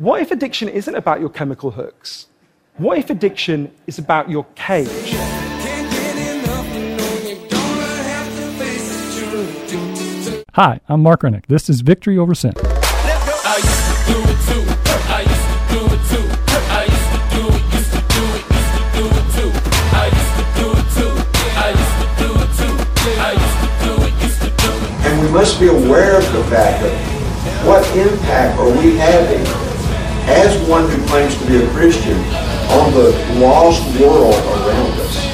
What if addiction isn't about your chemical hooks? What if addiction is about your cage? Hi, I'm Mark Rennick. This is Victory Over Sin. And we must be aware of the fact of what impact are we having as one who claims to be a Christian on the lost world around us.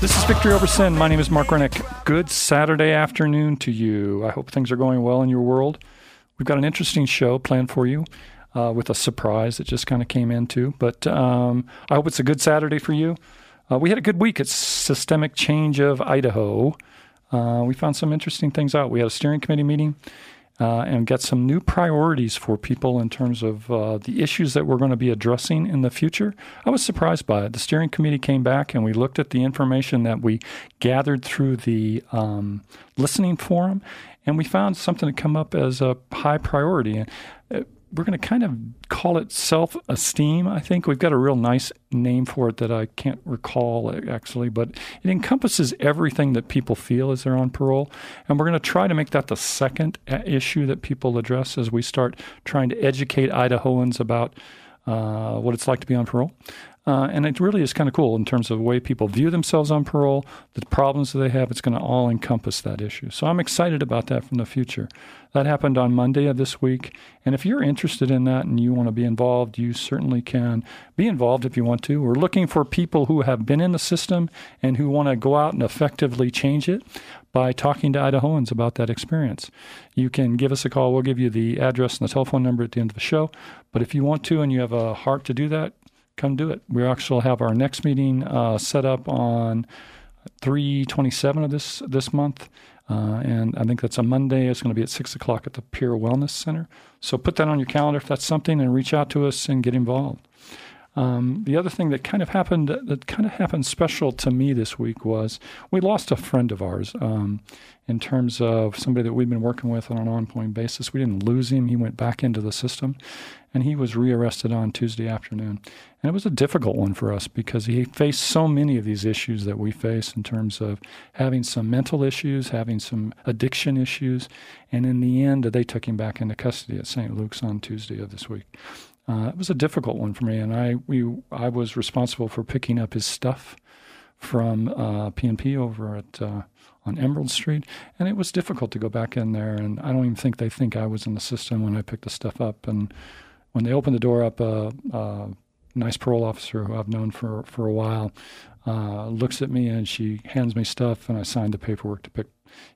This is Victory Over Sin. My name is Mark Rennick. Good Saturday afternoon to you. I hope things are going well in your world. We've got an interesting show planned for you uh, with a surprise that just kind of came into. But um, I hope it's a good Saturday for you. Uh, we had a good week at Systemic Change of Idaho. Uh, we found some interesting things out. We had a steering committee meeting uh, and get some new priorities for people in terms of uh, the issues that we're going to be addressing in the future. I was surprised by it. The steering committee came back and we looked at the information that we gathered through the um, listening forum, and we found something to come up as a high priority. And we're going to kind of call it self esteem. I think we've got a real nice name for it that I can't recall actually, but it encompasses everything that people feel as they're on parole. And we're going to try to make that the second uh, issue that people address as we start trying to educate Idahoans about uh, what it's like to be on parole. Uh, and it really is kind of cool in terms of the way people view themselves on parole, the problems that they have. It's going to all encompass that issue. So I'm excited about that from the future. That happened on Monday of this week. And if you're interested in that and you want to be involved, you certainly can be involved if you want to. We're looking for people who have been in the system and who want to go out and effectively change it by talking to Idahoans about that experience. You can give us a call. We'll give you the address and the telephone number at the end of the show. But if you want to and you have a heart to do that, come do it. We actually have our next meeting uh, set up on 327 of this this month. Uh, and I think that's a Monday. It's going to be at 6 o'clock at the Peer Wellness Center. So put that on your calendar if that's something and reach out to us and get involved. Um, the other thing that kind of happened that kind of happened special to me this week was we lost a friend of ours um, in terms of somebody that we've been working with on an ongoing basis. We didn't lose him; he went back into the system, and he was rearrested on Tuesday afternoon. And it was a difficult one for us because he faced so many of these issues that we face in terms of having some mental issues, having some addiction issues, and in the end, they took him back into custody at St. Luke's on Tuesday of this week. Uh, it was a difficult one for me, and I we I was responsible for picking up his stuff from uh, PNP over at uh, on Emerald Street, and it was difficult to go back in there. And I don't even think they think I was in the system when I picked the stuff up. And when they opened the door up, a uh, uh, nice parole officer who I've known for for a while uh, looks at me and she hands me stuff, and I signed the paperwork to pick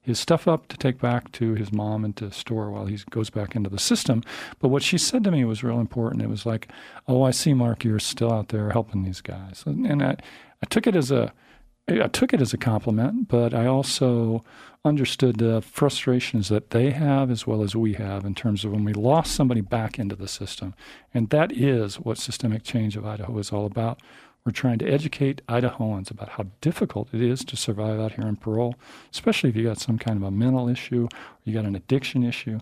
his stuff up to take back to his mom and to store while he goes back into the system. But what she said to me was real important. It was like, "Oh, I see, Mark, you're still out there helping these guys," and I, I took it as a I took it as a compliment, but I also understood the frustrations that they have as well as we have in terms of when we lost somebody back into the system. And that is what Systemic Change of Idaho is all about. We're trying to educate Idahoans about how difficult it is to survive out here on parole, especially if you got some kind of a mental issue, or you got an addiction issue,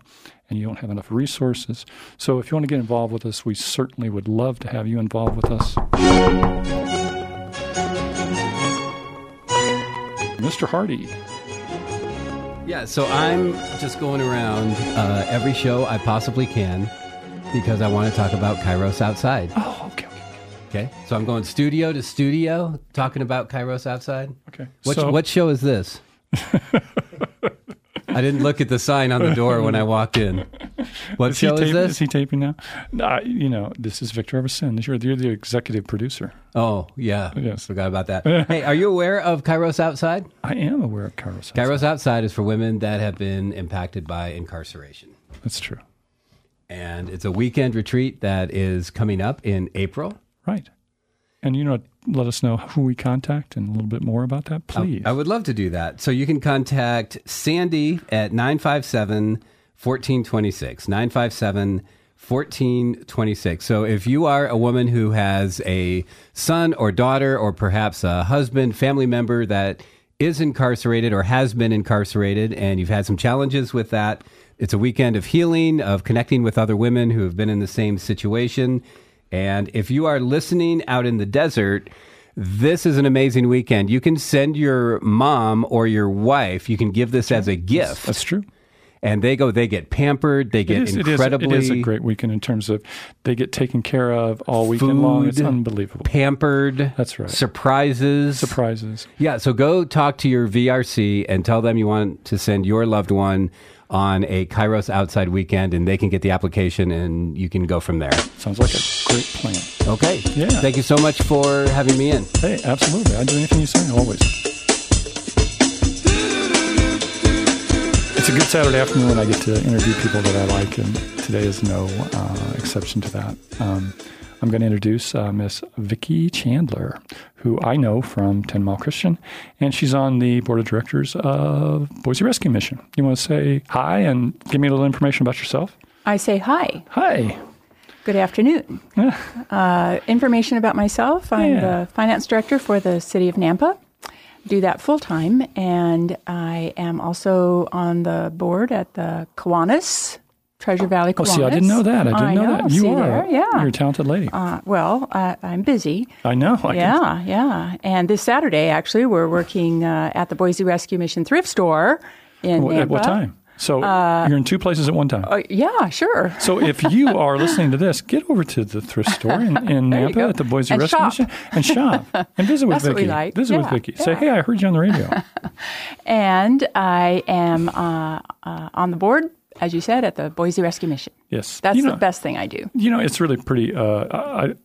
and you don't have enough resources. So if you want to get involved with us, we certainly would love to have you involved with us. Mr. Hardy. Yeah, so I'm just going around uh, every show I possibly can because I want to talk about Kairos outside. Oh, okay. Okay, so I'm going studio to studio talking about Kairos outside. Okay. What, so, what show is this? I didn't look at the sign on the door when I walked in. What is show is this? Is he taping now? Uh, you know, this is Victory Over Sin. You're, you're the executive producer. Oh, yeah. Yes. Forgot about that. hey, are you aware of Kairos Outside? I am aware of Kairos. Kairos Outside is for women that have been impacted by incarceration. That's true. And it's a weekend retreat that is coming up in April. Right. And you know, let us know who we contact and a little bit more about that, please. I, I would love to do that. So you can contact Sandy at 957 1426. 957 1426. So if you are a woman who has a son or daughter or perhaps a husband, family member that is incarcerated or has been incarcerated and you've had some challenges with that, It's a weekend of healing, of connecting with other women who have been in the same situation. And if you are listening out in the desert, this is an amazing weekend. You can send your mom or your wife, you can give this as a gift. That's true. And they go, they get pampered, they get It is, incredibly it, is, it is a great weekend in terms of they get taken care of all weekend long. It's unbelievable. pampered. That's right. Surprises. Surprises. Yeah, so go talk to your VRC and tell them you want to send your loved one on a Kairos outside weekend, and they can get the application and you can go from there. Sounds like a great plan. Okay. Yeah. Thank you so much for having me in. Hey, absolutely. I do anything you say, always. It's a good Saturday afternoon when I get to interview people that I like, and today is no uh, exception to that. Um, I'm going to introduce uh, Miss Vikki Chandler, who I know from 10 Mile Christian, and she's on the board of directors of Boise Rescue Mission. You want to say hi and give me a little information about yourself? I say hi. Hi. Good afternoon. uh, information about myself I'm Yeah. the finance director for the city of Nampa. Do that full time, and I am also on the board at the Kiwanis, Treasure Valley Oh, see, I didn't know that. I didn't know, know. that. You are. there? Yeah. You're a talented lady. Uh, well, uh, I'm busy. I know. I can- yeah, yeah. And this Saturday, actually, we're working uh, at the Boise Rescue Mission thrift store in What- At what time? So you're in two places at one time. Uh, yeah, sure. So if you are listening to this, get over to the thrift store in, in Nampa at the Boise And Rescue shop. Mission and shop and visit with That's what we Vikki. like. Visit with Yeah, Say, hey, I heard you on the radio. And I am uh, uh, on the board, as you said, at the Boise Rescue Mission. Yes, That's you know, the best thing I do. You know, it's really pretty. Uh, I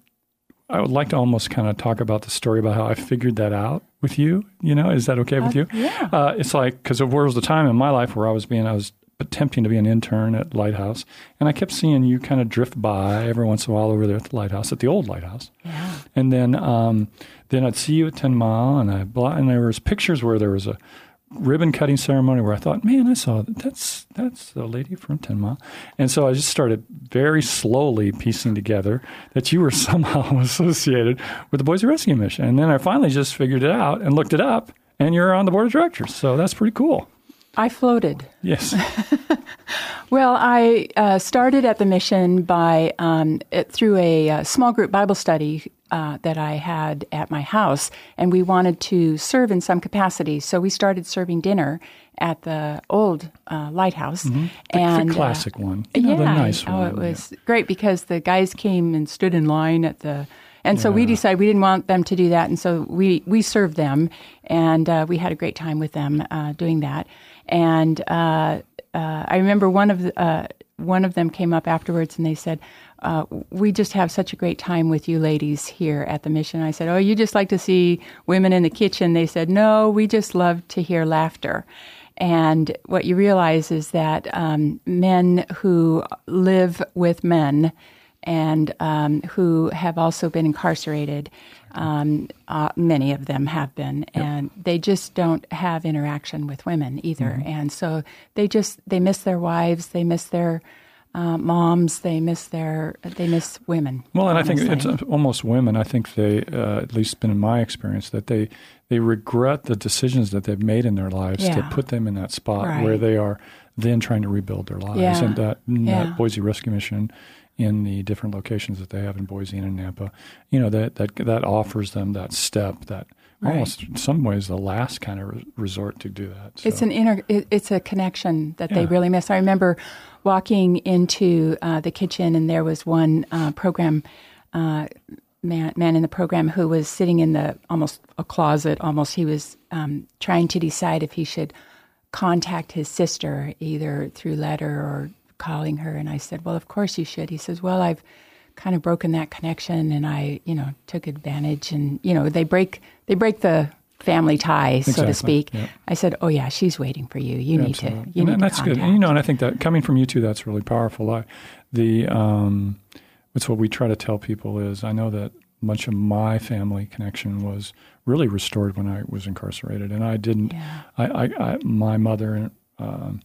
I would like to almost kind of talk about the story about how I figured that out with you. You know, is that okay with you? yeah. Uh, it's like because there was a time in my life where I was being I was attempting to be an intern at Lighthouse, and I kept seeing you kind of drift by every once in a while over there at the Lighthouse, at the old Lighthouse. Yeah. And then um, then I'd see you at Ten Mile, and I and there was pictures where there was a ribbon cutting ceremony where I thought, man, I saw that. that's that's the lady from Ten Mile, and so I just started very slowly piecing together that you were somehow associated with the Boise Rescue Mission, and then I finally just figured it out and looked it up, and you're on the board of directors, so that's pretty cool. I floated. Yes, Well, I uh, started at the mission by um, it, through a uh, small group Bible study uh, that I had at my house, and we wanted to serve in some capacity. So we started serving dinner at the old uh, lighthouse, the, and the uh, classic one, you know, yeah, the nice oh, one. it was great because the guys came and stood in line at the, and so we decided we didn't want them to do that, and so we we served them, and uh, we had a great time with them uh, doing that, and uh, uh, I remember one of the, uh, one of them came up afterwards and they said. Uh, we just have such a great time with you ladies here at the mission. I said, Oh, you just like to see women in the kitchen? They said, No, we just love to hear laughter. And what you realize is that um, men who live with men and um, who have also been incarcerated, um, uh, many of them have been, and they just don't have interaction with women either. Mm-hmm. And so they just they miss their wives, they miss their uh, moms, they miss their they miss women. Well, and I think it's almost women. I think they, uh, at least been in my experience, that they they regret the decisions that they've made in their lives to put them in that spot where they are then trying to rebuild their lives. Yeah. And that, and Yeah. that Boise Rescue Mission in the different locations that they have in Boise and in Nampa, you know, that that that offers them that step that Right. almost in some ways the last kind of re- resort to do that. So, It's an inner. It, it's a connection that they really miss. I remember walking into uh, the kitchen, and there was one uh, program uh, man, man in the program who was sitting in the almost a closet. Almost, he was um, trying to decide if he should contact his sister either through letter or calling her. And I said, "Well, of course you should." He says, "Well, I've." Kind of broken that connection and I, you know, took advantage and, you know, they break they break the family tie, so to speak. yeah. I said, "Oh yeah, she's waiting for you. You need to. You and, need and that's good. And, you know, and I think that coming from you two, that's really powerful. I, the um, it's what we try to tell people is I know that much of my family connection was really restored when I was incarcerated, and I didn't. Yeah. I, I, I my mother um,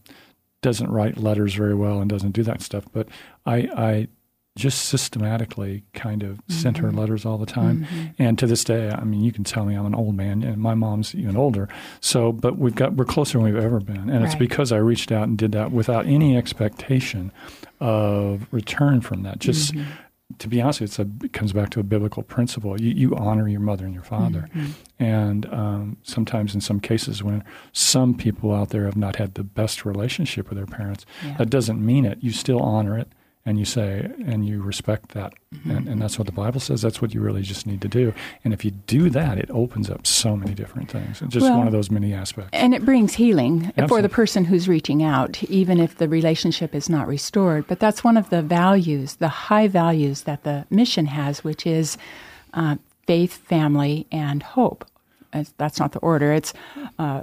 doesn't write letters very well and doesn't do that stuff, but I, I just systematically kind of sent her mm-hmm. letters all the time. Mm-hmm. And to this day, I mean, you can tell me I'm an old man, and my mom's even older. So, but we've got we're closer than we've ever been, and it's because I reached out and did that without any expectation of return from that. Just mm-hmm. to be honest, it's a, it comes back to a biblical principle. You, you honor your mother and your father, and um, sometimes in some cases when some people out there have not had the best relationship with their parents, Yeah. that doesn't mean it. You still honor it, and you say and you respect that, Mm-hmm. and, and that's what the Bible says. That's what you really just need to do. And if you do that, it opens up so many different things. It's just Well, one of those many aspects. And it brings healing for the person who's reaching out, even if the relationship is not restored. But that's one of the values, the high values that the mission has, which is uh, faith, family, and hope. That's not the order. It's uh,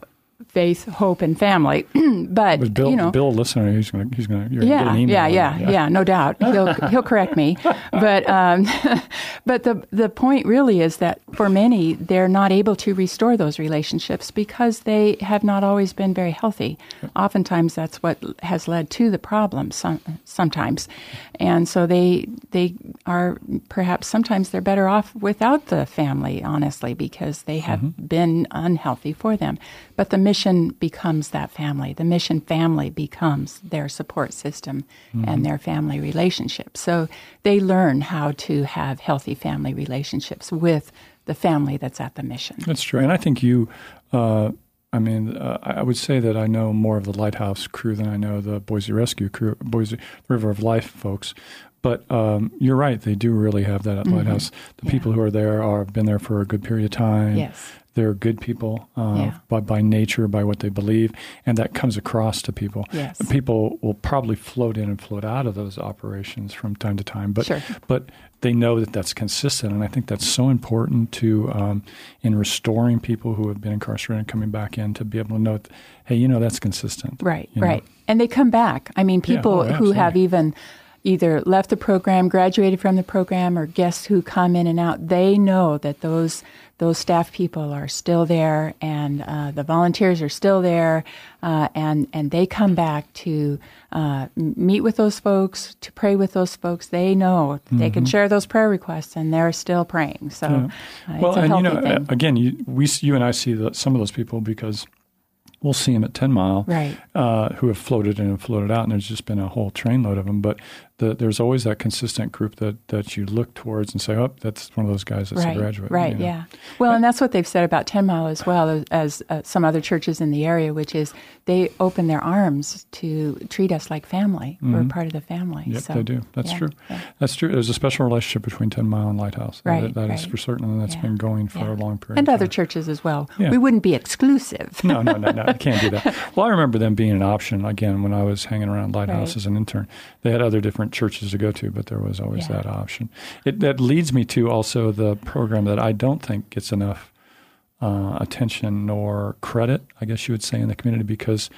faith, hope, and family. but But Bill, you know, Bill, listener, he's going to he's going to you're gonna get yeah, an email. yeah, on yeah, yeah, no doubt. He'll he'll correct me, but um, but the the point really is that for many, they're not able to restore those relationships because they have not always been very healthy. Oftentimes, that's what has led to the problem. Some, sometimes, and so they they are perhaps sometimes they're better off without the family, honestly, because they have Mm-hmm. been unhealthy for them. But the mission becomes that family. The mission family becomes their support system Mm-hmm. and their family relationship. So they learn how to have healthy family relationships with the family that's at the mission. That's true, and I think you. Uh, I mean, uh, I would say that I know more of the Lighthouse crew than I know the Boise Rescue crew, Boise River of Life folks. But um, you're right; they do really have that at Lighthouse. The people who are there are been there for a good period of time. Yes. They're good people uh, Yeah. by by nature, by what they believe, and that comes across to people. Yes. people will probably float in and float out of those operations from time to time, but Sure. but they know that that's consistent, and I think that's so important to um, in restoring people who have been incarcerated and coming back in to be able to know, hey, you know that's consistent, Right, you know? right. And they come back. I mean, Yeah, people oh, who have even either left the program, graduated from the program, or guests who come in and out, they know that those those staff people are still there, and uh, the volunteers are still there, uh, and and they come back to uh, meet with those folks, to pray with those folks. They know they can share those prayer requests, and they're still praying. So, uh, Mm-hmm. well, and you know, thing. uh, again, you we you and I see the, some of those people because we'll see them at Ten Mile, Right. Uh, who have floated in and floated out, and there's just been a whole trainload of them. But the, there's always that consistent group that that you look towards and say, oh, that's one of those guys that's right, a graduate, Right, you know. yeah. Well, and that's what they've said about Ten Mile as well as, as uh, some other churches in the area, which is they open their arms to treat us like family. We're part of the family. Mm-hmm. Yep, so, they do. That's yeah, true. yeah. That's true. There's a special relationship between Ten Mile and Lighthouse. That- Right, that is for certain, and that's Yeah, been going for a long period. And other churches as well. Yeah. We wouldn't be exclusive. no, no, no, no. You can't do that. Well, I remember them being an option again when I was hanging around Lighthouse Right. as an intern. They had other different churches to go to, but there was always Yeah. that option. It, that leads me to also the program that I don't think gets enough uh, attention nor credit, I guess you would say, in the community because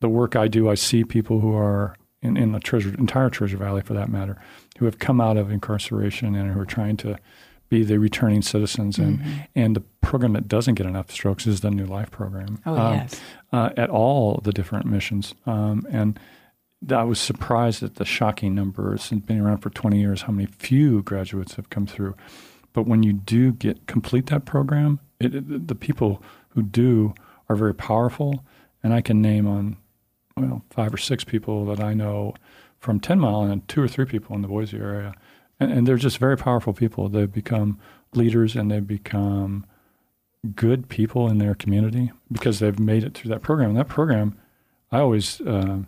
the work I do, I see people who are in, in the treasure, entire Treasure Valley for that matter, who have come out of incarceration and who are trying to be the returning citizens. And, Mm-hmm. and the program that doesn't get enough strokes is the New Life program. Oh, Um, yes. uh, at all the different missions. Um, and I was surprised at the shocking numbers. It's been around for 20 years, how many few graduates have come through. But when you do get complete that program, it, it, the people who do are very powerful. And I can name on, well, five or six people that I know from 10 Mile and two or three people in the Boise area. And, and they're just very powerful people. They've become leaders and they've become good people in their community because they've made it through that program. And that program, I always, uh,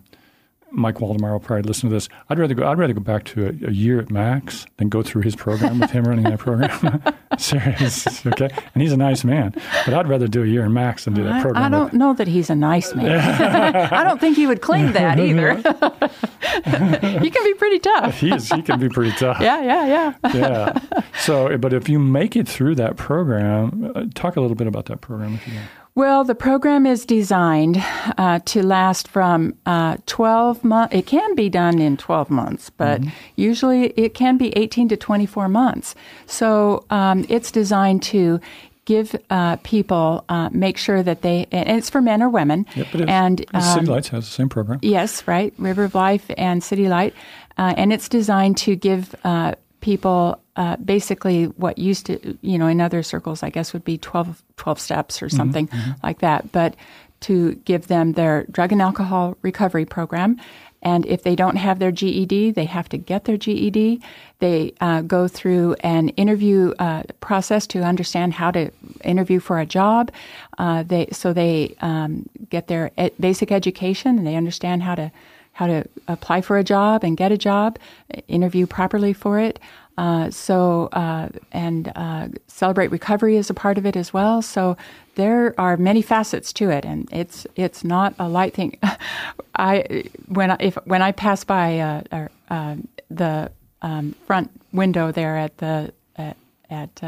Mike Waldemar will probably listen to this. I'd rather go. I'd rather go back to a, a year at Max than go through his program with him running that program. Serious, okay? And he's a nice man, but I'd rather do a year in Max than do that program. I don't with- know that he's a nice man. I don't think he would claim that either. he can be pretty tough. He. He can be pretty tough. Yeah, yeah, yeah. yeah. So, but if you make it through that program, uh, talk a little bit about that program. If you can. Well, the program is designed uh, to last from uh, 12 months. It can be done in 12 months, but usually it can be 18 to 24 months. So um, it's designed to give uh, people uh, make sure that they and it's for men or women. Yep, it is. And City um, Lights has the same program. Yes, right. River of Life and City Light. Uh, and it's designed to give uh, people uh, basically what used to, you know, in other circles, I guess would be 12, 12 steps or something like that. But to give them their drug and alcohol recovery program. And if they don't have their GED, they have to get their GED. They uh, go through an interview uh, process to understand how to interview for a job. Uh, they so they um, get their e- basic education and they understand how to how to apply for a job and get a job, interview properly for it. Uh, so uh, and uh, celebrate recovery is a part of it as well. So there are many facets to it, and it's it's not a light thing. I when I, if when I pass by uh, uh, the um, front window there at the at, at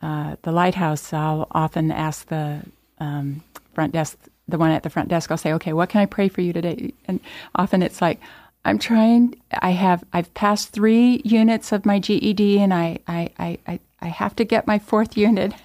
uh, the lighthouse, I'll often ask the um, front desk, the one at the front desk. I'll say, "Okay, what can I pray for you today?" And often it's like, "I'm trying. I have. I've passed three units of my GED, and I I I, I, I have to get my fourth unit."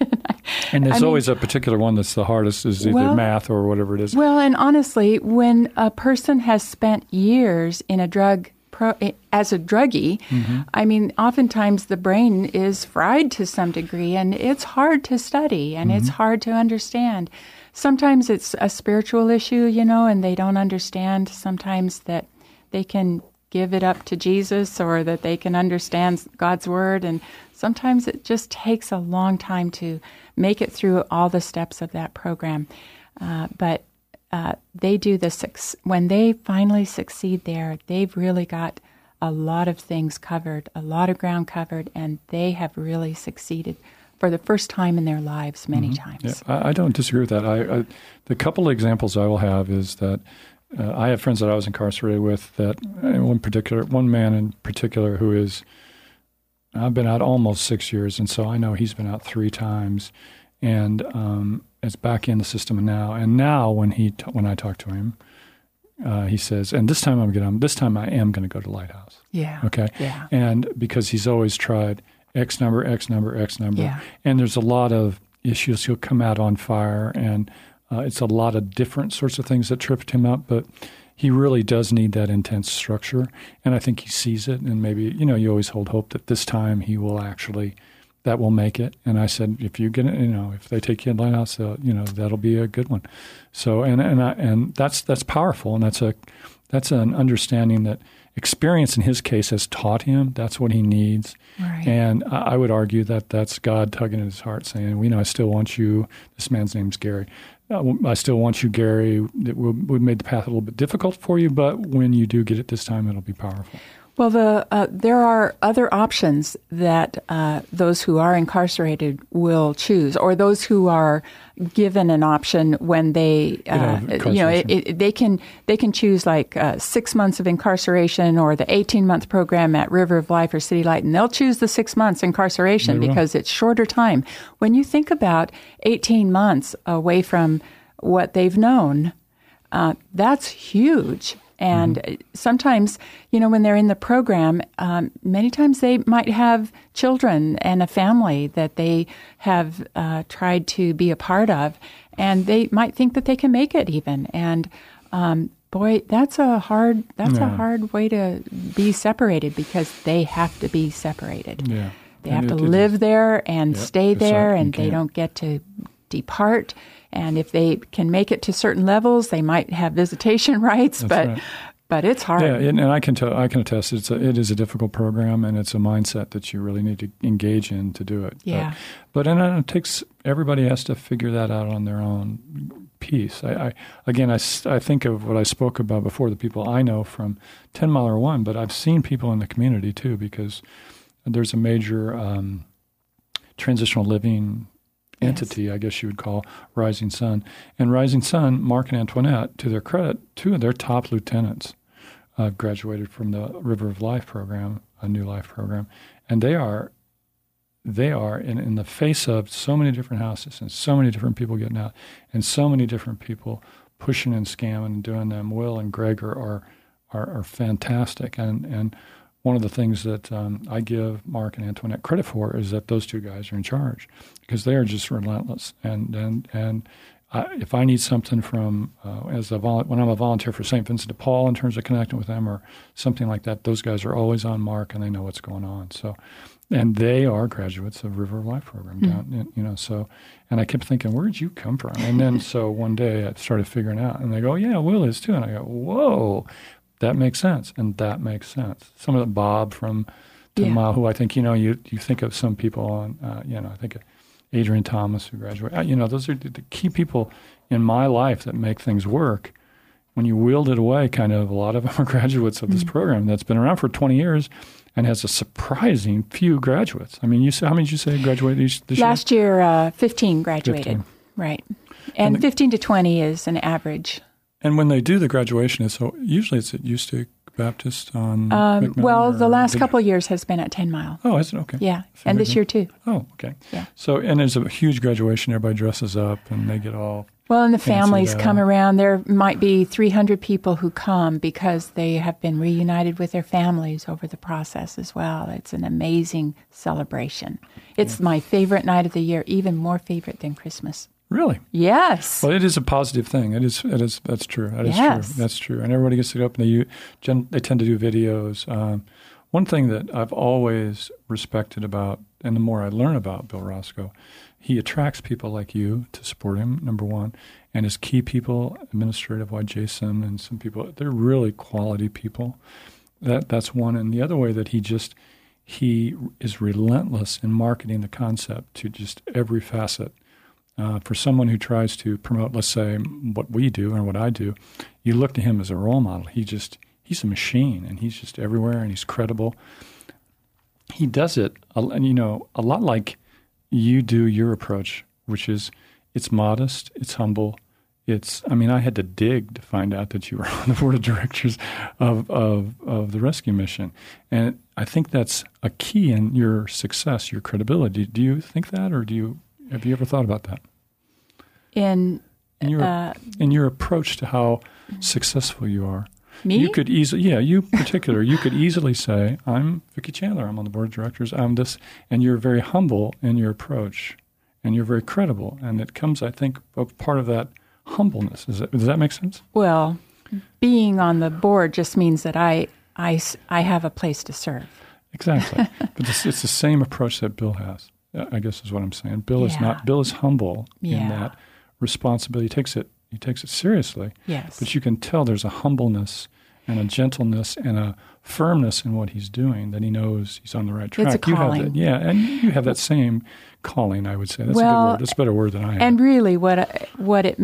And there's I mean- always a particular one that's the hardest, is either Well- math or whatever it is. Well, and honestly, when a person has spent years in a drug pro, eh, as a druggie, mm-hmm. I mean, oftentimes the brain is fried to some degree, and it's hard to study and it's mm-hmm. hard to understand. Sometimes it's a spiritual issue, you know, and they don't understand sometimes that they can give it up to Jesus or that they can understand God's word. And sometimes it just takes a long time to make it through all the steps of that program. Uh, but uh, they do the when they finally succeed there, they've really got a lot of things covered, a lot of ground covered, and they have really succeeded for the first time in their lives many times. Mm-hmm. Yeah, I, I don't disagree with that. I, I, the couple of examples I will have is that uh, I have friends that I was incarcerated with that one particular one man in particular who is I've been out almost six years, and so I know he's been out three times, and um, is back in the system now. And now when he t- when I talk to him, uh, he says, and this time I'm gonna this time I am going to go to Lighthouse. Yeah. Okay. Yeah. And because he's always tried X number, X number, X number. Yeah. And there's a lot of issues. He'll come out on fire, and uh, it's a lot of different sorts of things that tripped him up. But he really does need that intense structure. And I think he sees it. And maybe, you know, you always hold hope that this time he will actually. That will make it, and I said, if you get it, you know, if they take you in Lighthouse, uh, you know, that'll be a good one. So, and and I, and that's that's powerful, and that's a that's an understanding that experience in his case has taught him. That's what he needs. Right. And I I would argue that that's God tugging at his heart, saying, "We know I still want you." This man's name's Gary. Uh, I still want you, Gary. Would made the path a little bit difficult for you, but when you do get it this time, it'll be powerful. Well, the uh, there are other options that uh, those who are incarcerated will choose, or those who are given an option when they, uh, you know, it, it, they can they can choose like uh, six months of incarceration or the eighteen month program at River of Life or City Light, and they'll choose the six months incarceration They will. because it's shorter time. When you think about eighteen months away from what they've known, uh, that's huge. And Mm-hmm. sometimes, you know, when they're in the program, um, many times they might have children and a family that they have uh, tried to be a part of, and they might think that they can make it even. And um, boy, that's a hard that's a hard way to be separated because they have to be separated. Yeah. They And have to it- live is- there and Yep, stay there, and they don't get to depart. And if they can make it to certain levels, they might have visitation rights, but right. but it's hard. Yeah, and, and I can tell, I can attest. It's a, it is a difficult program, and it's a mindset that you really need to engage in to do it. Yeah. But, but and it takes everybody has to figure that out on their own piece. I, I again, I, I think of what I spoke about before. The people I know from Ten Miler One, but I've seen people in the community too because there's a major um, transitional living entity, I guess you would call Rising Sun. And Rising Sun, Mark and Antoinette, to their credit, two of their top lieutenants uh, graduated from the River of Life program, a New Life program, and they are they are in, in the face of so many different houses and so many different people getting out and so many different people pushing and scamming and doing them. Will and Greg are, are, are fantastic and and one of the things that um, I give Mark and Antoinette credit for is that those two guys are in charge because they are just relentless. And and and I, if I need something from uh, as a vol- when I'm a volunteer for St. Vincent de Paul in terms of connecting with them or something like that, those guys are always on Mark and they know what's going on. So. And they are graduates of River of Life program, down, you know. So, and I kept thinking, where did you come from? And then, so one day I started figuring out, and they go, yeah, Will is too. And I go, whoa, that makes sense, and that makes sense. Some of the Bob from Yeah. Who I think you know, you you think of some people on, uh, you know, I think Adrian Thomas who graduated. Uh, You know, those are the the key people in my life that make things work. When you wield it away, kind of a lot of them are graduates of this program that's been around for 20 years and has a surprising few graduates. I mean, you say, how many did you say graduated this, this? Last year, uh, 15 graduated. 15. Right. And, the- 15 to 20 is an average. And when they do the graduation, it's so usually it's at Eustic Baptist on. Um, well, the last couple of years has been at 10 Mile. Oh, is it okay? Yeah. So And this year, too. Oh, okay. Yeah. So and there's a huge graduation. Everybody dresses up and they get all. Well, and the families come around. There might be 300 people who come because they have been reunited with their families over the process as well. It's an amazing celebration. It's my favorite night of the year, even more favorite than Christmas. Really? Yes. Well, it is a positive thing. It is. It is. That's true. That is Yes. true. That's true. And everybody gets to go up and they gen, they tend to do videos. Um, one thing that I've always respected about, and the more I learn about Bill Roscoe, he attracts people like you to support him. Number one, and his key people, administrative wide Jason and some people, they're really quality people. That that's one. And the other way that he just he is relentless in marketing the concept to just every facet uh, for someone who tries to promote, let's say, what we do and what I do, you look to him as a role model. He just he's a machine, and he's just everywhere, and he's credible. He does it, you know, a lot like you do your approach, which is it's modest, it's humble. It's, I mean, I had to dig to find out that you were on the board of directors of, of, of the rescue mission. And I think that's a key in your success, your credibility. Do you think that, or do you, have you ever thought about that? In in your Uh, in your approach to how successful you are. me? You could easily, yeah, you particular, you could easily say, "I'm Vikki Chandler. I'm on the board of directors. I'm this," and you're very humble in your approach, and you're very credible, and it comes, I think, part of that humbleness. Is that, does that make sense? well, being on the board just means that I, I, I have a place to serve. Exactly. but it's, it's the same approach that Bill has. Uh, I guess is what I'm saying. Bill is not. Bill is humble in that responsibility. He takes it. He takes it seriously. Yes. But you can tell there's a humbleness and a gentleness and a firmness in what he's doing that he knows he's on the right track. It's a You have calling. that, yeah, and you have that same calling. I would say that's a Well, good word. That's a better word than I have. And really, what what it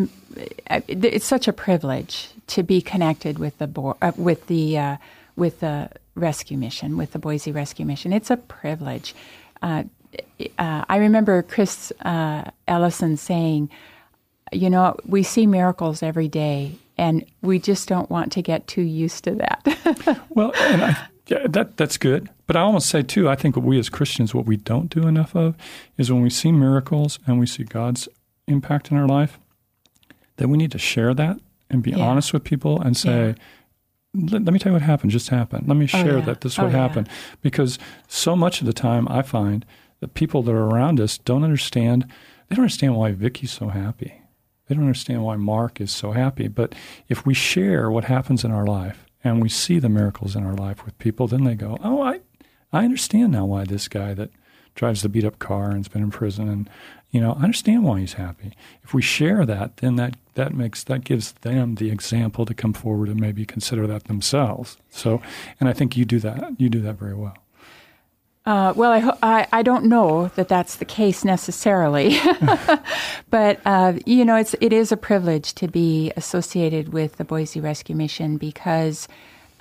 it's such a privilege to be connected with the board, uh, with the uh, with the rescue mission, with the Boise Rescue Mission. It's a privilege. Uh, uh, I remember Chris uh, Ellison saying, "You know, we see miracles every day." And we just don't want to get too used to that. Well, and I, yeah, that that's good. But I almost say too, I think what we as Christians, what we don't do enough of, is when we see miracles and we see God's impact in our life, that we need to share that and be Yeah. honest with people and say, let, let me tell you what happened. Just happened. Let me share yeah. that this is Oh, what yeah. happened. Because so much of the time, I find that people that are around us don't understand. They don't understand why Vikki's so happy. They don't understand why Mark is so happy. But if we share what happens in our life and we see the miracles in our life with people, then they go, "Oh, I, I understand now why this guy that drives the beat up car and's been in prison, and you know, I understand why he's happy." If we share that, then that that makes that gives them the example to come forward and maybe consider that themselves. So, and I think you do that. You do that very well. Uh, well, I, I I don't know that that's the case necessarily, but uh, you know, it's it is a privilege to be associated with the Boise Rescue Mission because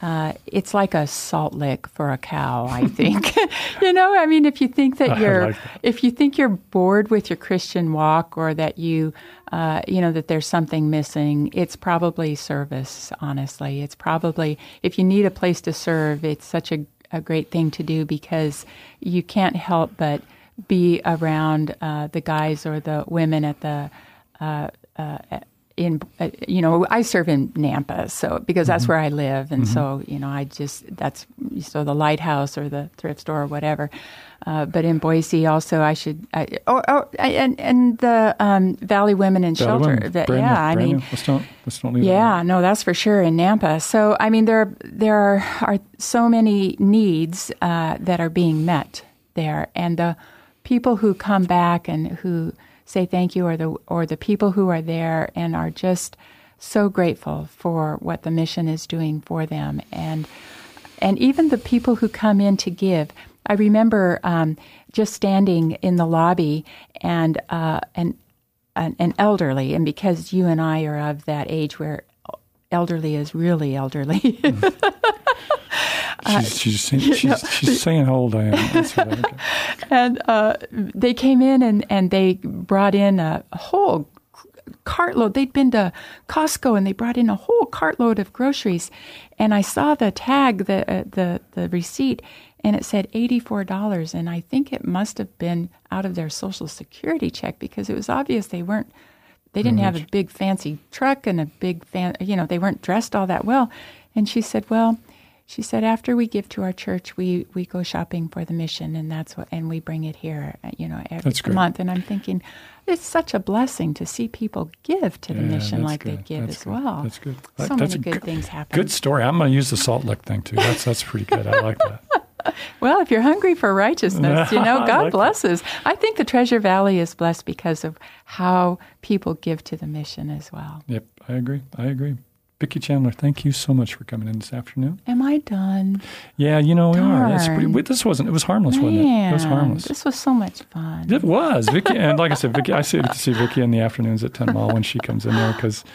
uh, it's like a salt lick for a cow. I think, you know, I mean, if you think that you're like that. if you think you're bored with your Christian walk or that you uh, you know that there's something missing, it's probably service. Honestly, it's probably if you need a place to serve, it's such a a great thing to do because you can't help but be around uh, the guys or the women at the uh, uh, in uh, you know I serve in Nampa, so because that's Mm-hmm. where I live, and so you know I just that's so the lighthouse or the thrift store or whatever. Uh, but in Boise, also I should I, oh, oh I- and and the um, Valley Women and Valley Shelter. Women, that- yeah, new, I mean. let's don't let's don't leave. it Yeah, no, that's for sure in Nampa. So, I mean, there there are, are so many needs uh, that are being met there, and the people who come back and who say thank you, or the or the people who are there and are just so grateful for what the mission is doing for them, and and even the people who come in to give. I remember um, just standing in the lobby and uh, and an, an elderly, and because you and I are of that age where elderly is really elderly, She's, she's, saying, she's, she's saying how old I am. Right. Okay. and uh, they came in and, and they brought in a, a whole cartload. They'd been to Costco and they brought in a whole cartload of groceries, and I saw the tag, the uh, the the receipt, and it said eighty four dollars, and I think it must have been out of their Social Security check because it was obvious they weren't. They didn't have a big fancy truck and a big fan. You know, they weren't dressed all that well. And she said, "Well." She said, "After we give to our church, we, we go shopping for the mission, and that's what, and we bring it here, you know, every month." And I'm thinking, it's such a blessing to see people give to the Yeah, mission like they give That's as good. well. That's good. So That- that's many good good- things happen. Good story. I'm going to use the Salt Lick thing too. That's that's pretty good. I like that. Well, if you're hungry for righteousness, you know, God like that. blesses. I think the Treasure Valley is blessed because of how people give to the mission as well. Yep, I agree. I agree. Vikki Chandler, thank you so much for coming in this afternoon. Am I done? Yeah, you know we are. Pretty, Darn. this wasn't. It was harmless, wasn't it? It was harmless. This was so much fun. It was Vikki, and like I said, Vikki. I see to see Vikki in the afternoons at Ten Mile when she comes in there because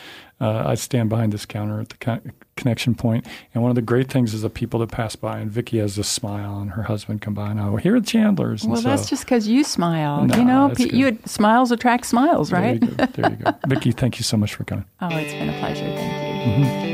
uh, I stand behind this counter at the con- connection point. and one of the great things is the people that pass by, and Vikki has this smile, and her husband come by, and oh, here are the Chandlers. And Well, so, that's just because you smile. No, you know, pe- you smiles attract smiles, there right? you go. There you go. Vikki, thank you so much for coming. Oh, it's been a pleasure. Thank you. Mm-hmm.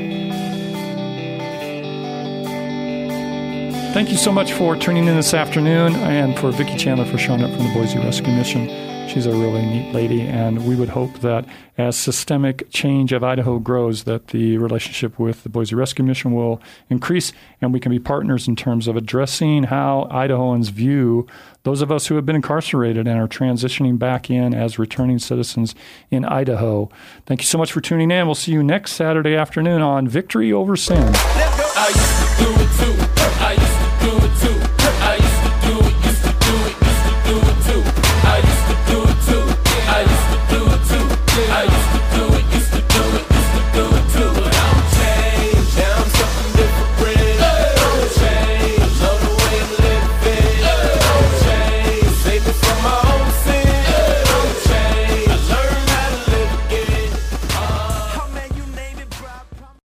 Thank you so much for tuning in this afternoon, and for Vikki Chandler for showing up from the Boise Rescue Mission. She's a really neat lady, and we would hope that as systemic change of Idaho grows, that the relationship with the Boise Rescue Mission will increase, and we can be partners in terms of addressing how Idahoans view those of us who have been incarcerated and are transitioning back in as returning citizens in Idaho. Thank you so much for tuning in. We'll see you next Saturday afternoon on Victory Over Sin.